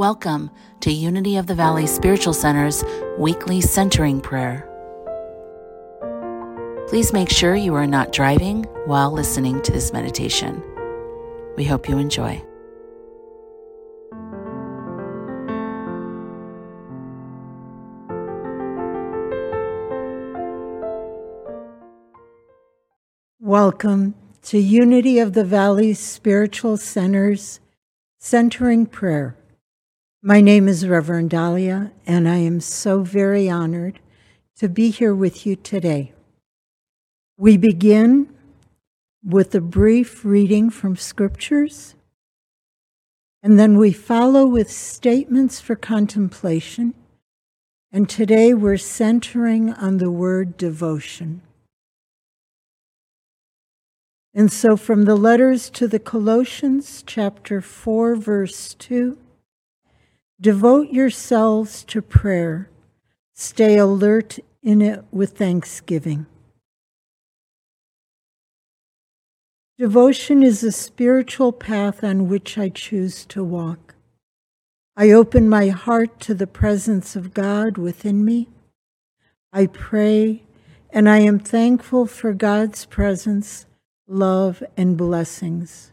Welcome to Unity of the Valley Spiritual Center's weekly centering prayer. Please make sure you are not driving while listening to this meditation. We hope you enjoy. Welcome to Unity of the Valley Spiritual Center's Centering Prayer. My name is Reverend Dalia, and I am so very honored to be here with you today. We begin with a brief reading from scriptures, and then we follow with statements for contemplation. And today we're centering on the word devotion. And so, from the letters to the Colossians, chapter 4, verse 2 Devote yourselves to prayer. Stay alert in it with thanksgiving. Devotion is a spiritual path on which I choose to walk. I open my heart to the presence of God within me. I pray, and I am thankful for God's presence, love, and blessings.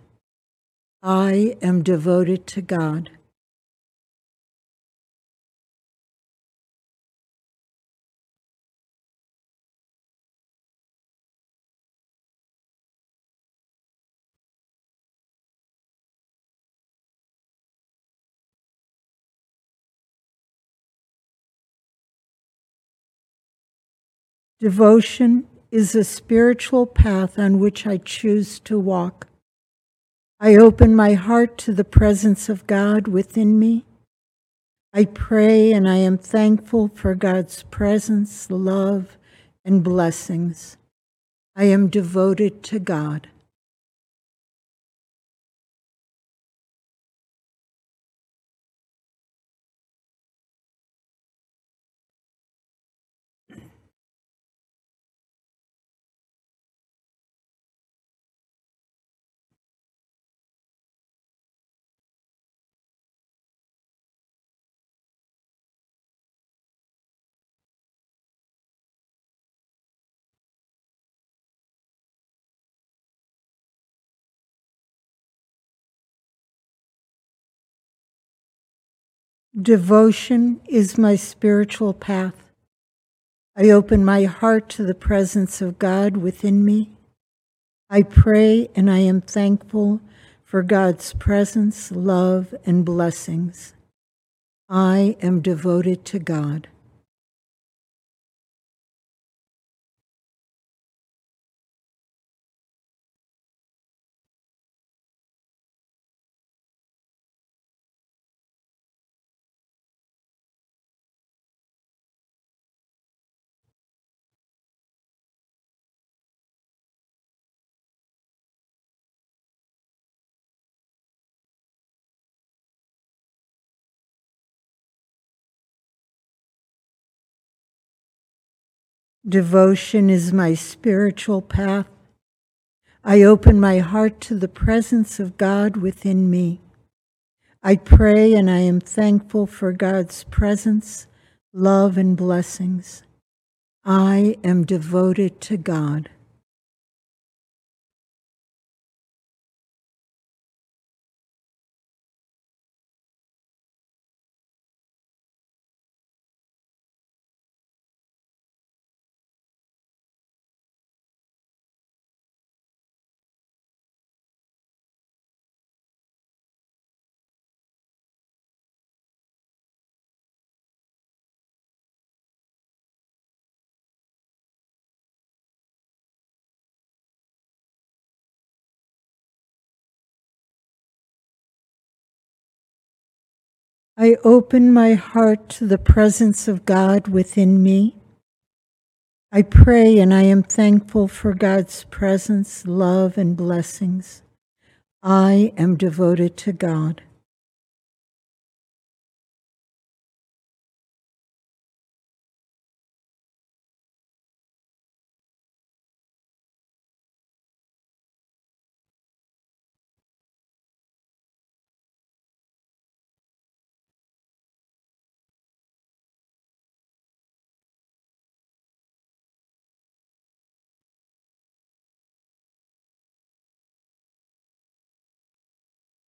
I am devoted to God. Devotion is a spiritual path on which I choose to walk. I open my heart to the presence of God within me. I pray and I am thankful for God's presence, love, and blessings. I am devoted to God. Devotion is my spiritual path. I open my heart to the presence of God within me. I pray and I am thankful for God's presence, love, and blessings. I am devoted to God. Devotion is my spiritual path. I open my heart to the presence of God within me. I pray and I am thankful for God's presence, love, and blessings. I am devoted to God. I open my heart to the presence of God within me. I pray and I am thankful for God's presence, love, and blessings. I am devoted to God.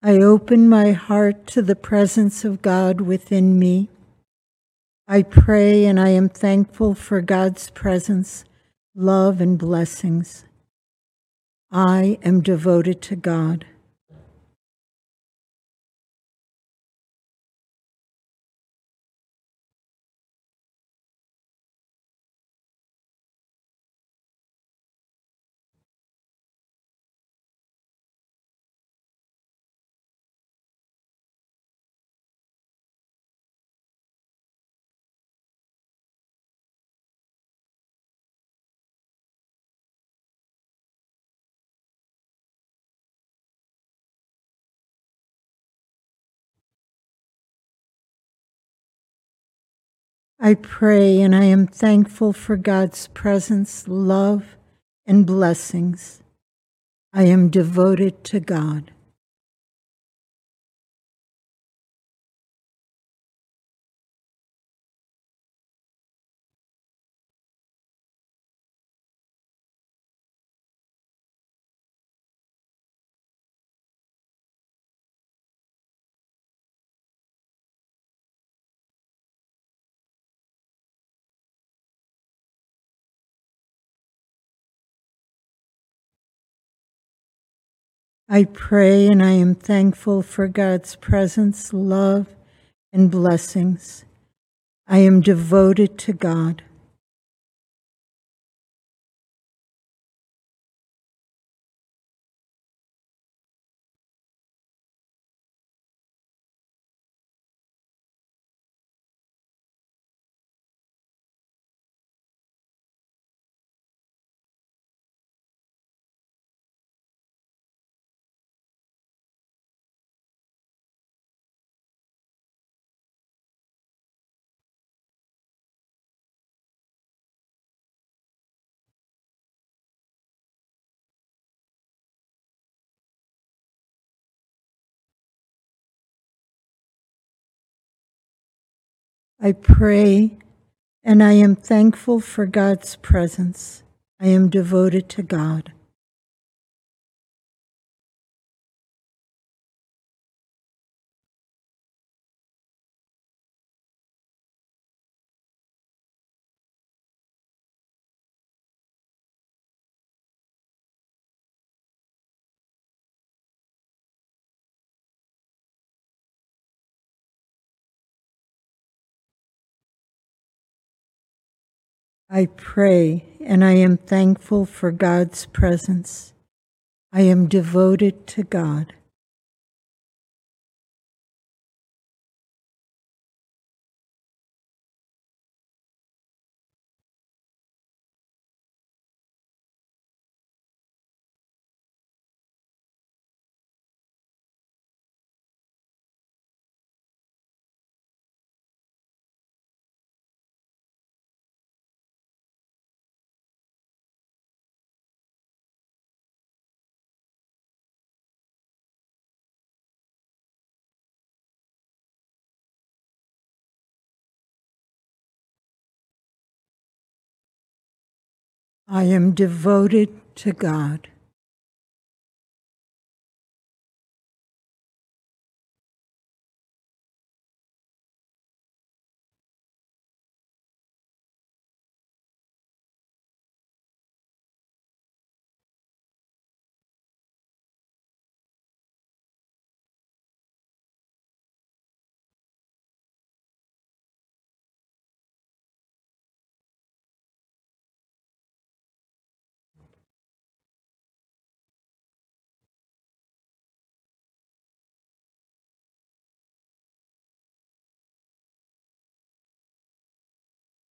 I open my heart to the presence of God within me. I pray and I am thankful for God's presence, love, and blessings. I am devoted to God. I pray and I am thankful for God's presence, love, and blessings. I am devoted to God. I pray and I am thankful for God's presence, love, and blessings. I am devoted to God. I pray and I am thankful for God's presence. I am devoted to God. I pray and I am thankful for God's presence. I am devoted to God. I am devoted to God.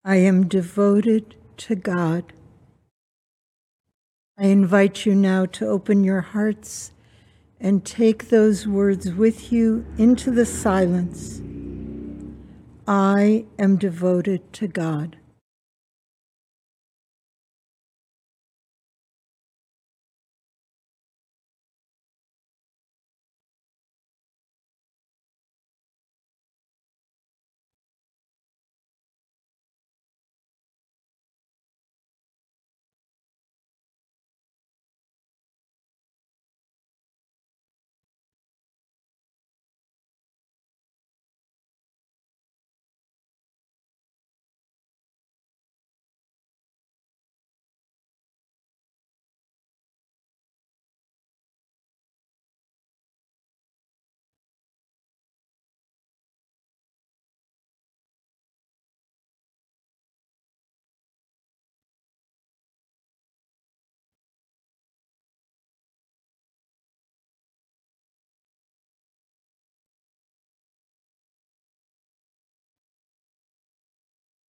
I am devoted to God. I invite you now to open your hearts and take those words with you into the silence. I am devoted to God.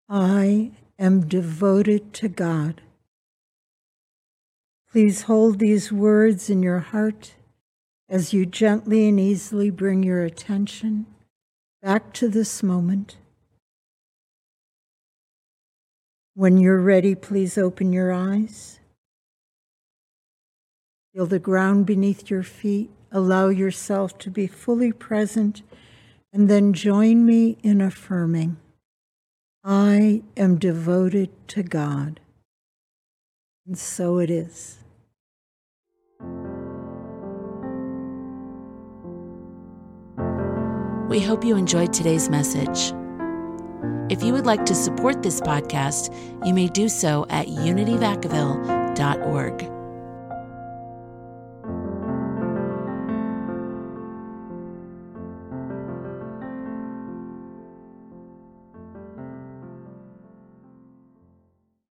I am devoted to God. Please hold these words in your heart as you gently and easily bring your attention back to this moment. When you're ready, please open your eyes. Feel the ground beneath your feet. Allow yourself to be fully present, and then join me in affirming I am devoted to God. And so it is. We hope you enjoyed today's message. If you would like to support this podcast, you may do so at unityvacaville.org.